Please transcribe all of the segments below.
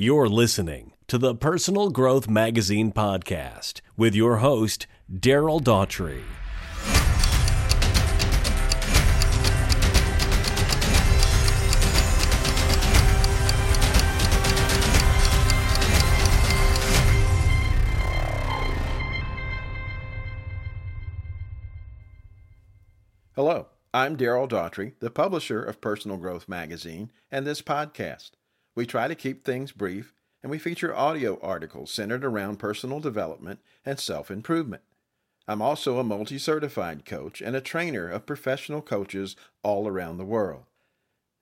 You're listening to the Personal Growth Magazine podcast with your host, Daryl Daughtry. Hello, I'm Daryl Daughtry, the publisher of Personal Growth Magazine and this podcast. We try to keep things brief, and we feature audio articles centered around personal development and self improvement. I'm also a multi certified coach and a trainer of professional coaches all around the world.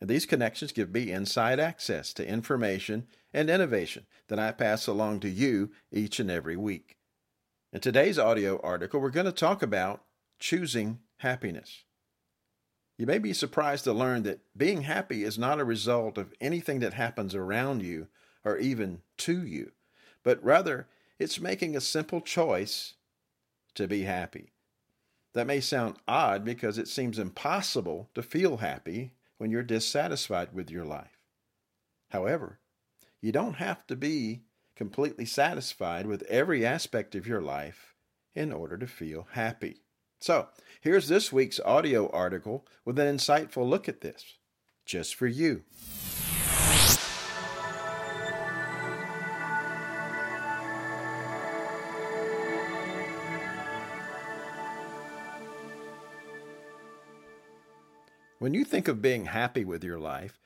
And these connections give me inside access to information and innovation that I pass along to you each and every week. In today's audio article, we're going to talk about choosing happiness. You may be surprised to learn that being happy is not a result of anything that happens around you or even to you, but rather it's making a simple choice to be happy. That may sound odd because it seems impossible to feel happy when you're dissatisfied with your life. However, you don't have to be completely satisfied with every aspect of your life in order to feel happy. So, here's this week's audio article with an insightful look at this, just for you. When you think of being happy with your life,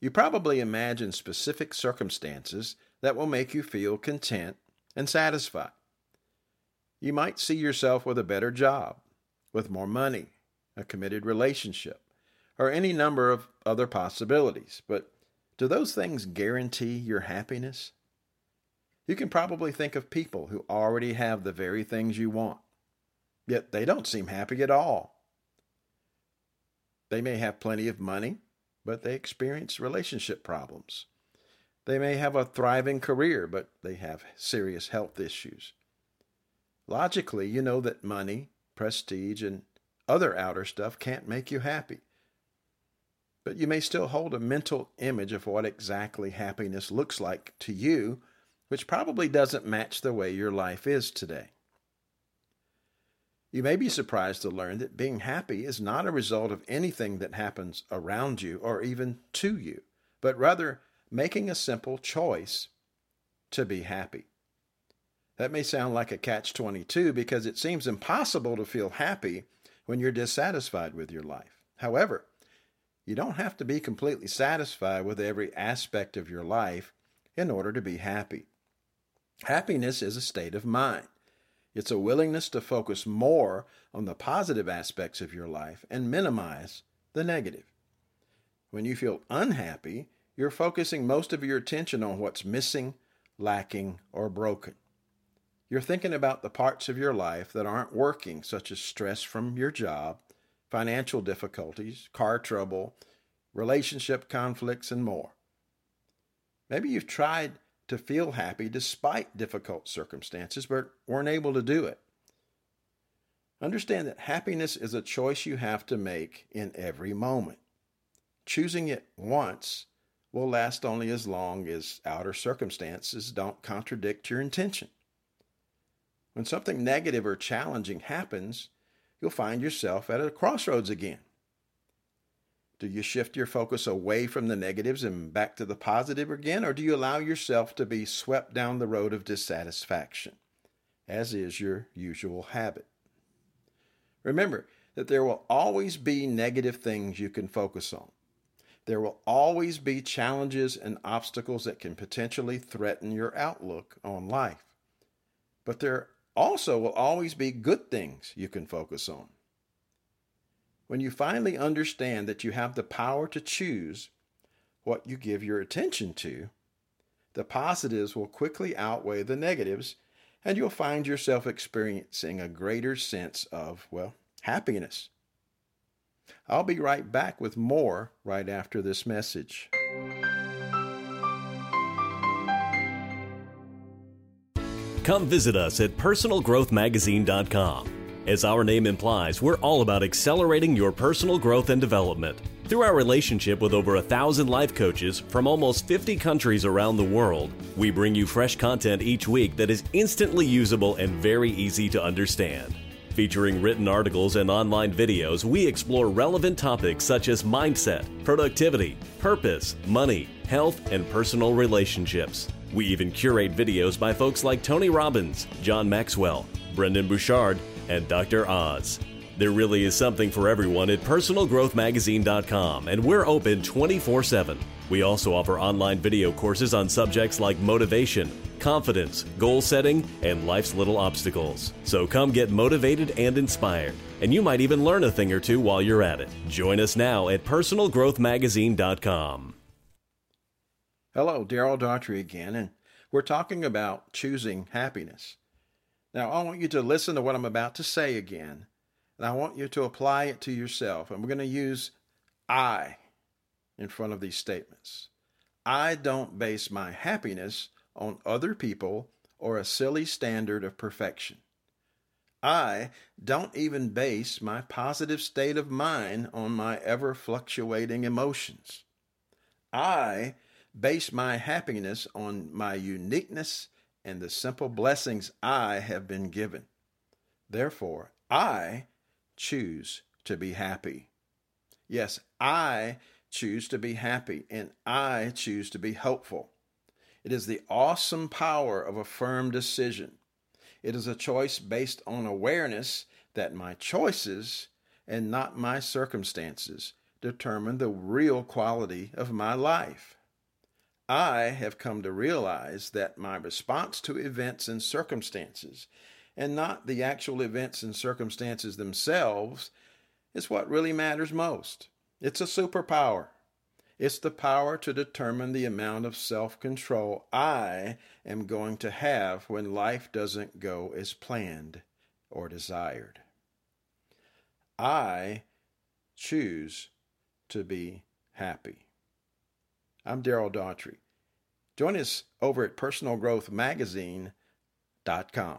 you probably imagine specific circumstances that will make you feel content and satisfied. You might see yourself with a better job, with more money, a committed relationship, or any number of other possibilities. But do those things guarantee your happiness? You can probably think of people who already have the very things you want, yet they don't seem happy at all. They may have plenty of money, but they experience relationship problems. They may have a thriving career, but they have serious health issues. Logically, you know that money, prestige, and other outer stuff can't make you happy. But you may still hold a mental image of what exactly happiness looks like to you, which probably doesn't match the way your life is today. You may be surprised to learn that being happy is not a result of anything that happens around you or even to you, but rather making a simple choice to be happy. That may sound like a catch 22 because it seems impossible to feel happy when you're dissatisfied with your life. However, you don't have to be completely satisfied with every aspect of your life in order to be happy. Happiness is a state of mind. It's a willingness to focus more on the positive aspects of your life and minimize the negative. When you feel unhappy, you're focusing most of your attention on what's missing, lacking, or broken. You're thinking about the parts of your life that aren't working, such as stress from your job, financial difficulties, car trouble, relationship conflicts, and more. Maybe you've tried to feel happy despite difficult circumstances, but weren't able to do it. Understand that happiness is a choice you have to make in every moment. Choosing it once will last only as long as outer circumstances don't contradict your intention. When something negative or challenging happens, you'll find yourself at a crossroads again. Do you shift your focus away from the negatives and back to the positive again, or do you allow yourself to be swept down the road of dissatisfaction, as is your usual habit? Remember that there will always be negative things you can focus on. There will always be challenges and obstacles that can potentially threaten your outlook on life. But there also will always be good things you can focus on. When you finally understand that you have the power to choose what you give your attention to, the positives will quickly outweigh the negatives, and you'll find yourself experiencing a greater sense of, well, happiness. I'll be right back with more right after this message. Come visit us at personalgrowthmagazine.com. As our name implies, we're all about accelerating your personal growth and development. Through our relationship with over a thousand life coaches from almost 50 countries around the world, we bring you fresh content each week that is instantly usable and very easy to understand. Featuring written articles and online videos, we explore relevant topics such as mindset, productivity, purpose, money, health, and personal relationships. We even curate videos by folks like Tony Robbins, John Maxwell, Brendon Burchard, and Dr. Oz. There really is something for everyone at personalgrowthmagazine.com, and we're open 24 7. We also offer online video courses on subjects like motivation, confidence, goal setting, and life's little obstacles. So come get motivated and inspired, and you might even learn a thing or two while you're at it. Join us now at personalgrowthmagazine.com. Hello, Daryl Daughtry again, and we're talking about choosing happiness. Now, I want you to listen to what I'm about to say again, and I want you to apply it to yourself. And we're going to use I in front of these statements. I don't base my happiness on other people or a silly standard of perfection. I don't even base my positive state of mind on my ever fluctuating emotions. I base my happiness on my uniqueness and the simple blessings I have been given. Therefore, I choose to be happy. Yes, I choose to be happy, and I choose to be hopeful. It is the awesome power of a firm decision. It is a choice based on awareness that my choices and not my circumstances determine the real quality of my life. I have come to realize that my response to events and circumstances, and not the actual events and circumstances themselves, is what really matters most. It's a superpower. It's the power to determine the amount of self control I am going to have when life doesn't go as planned or desired. I choose to be happy. I'm Daryl Daughtry. Join us over at personalgrowthmagazine.com.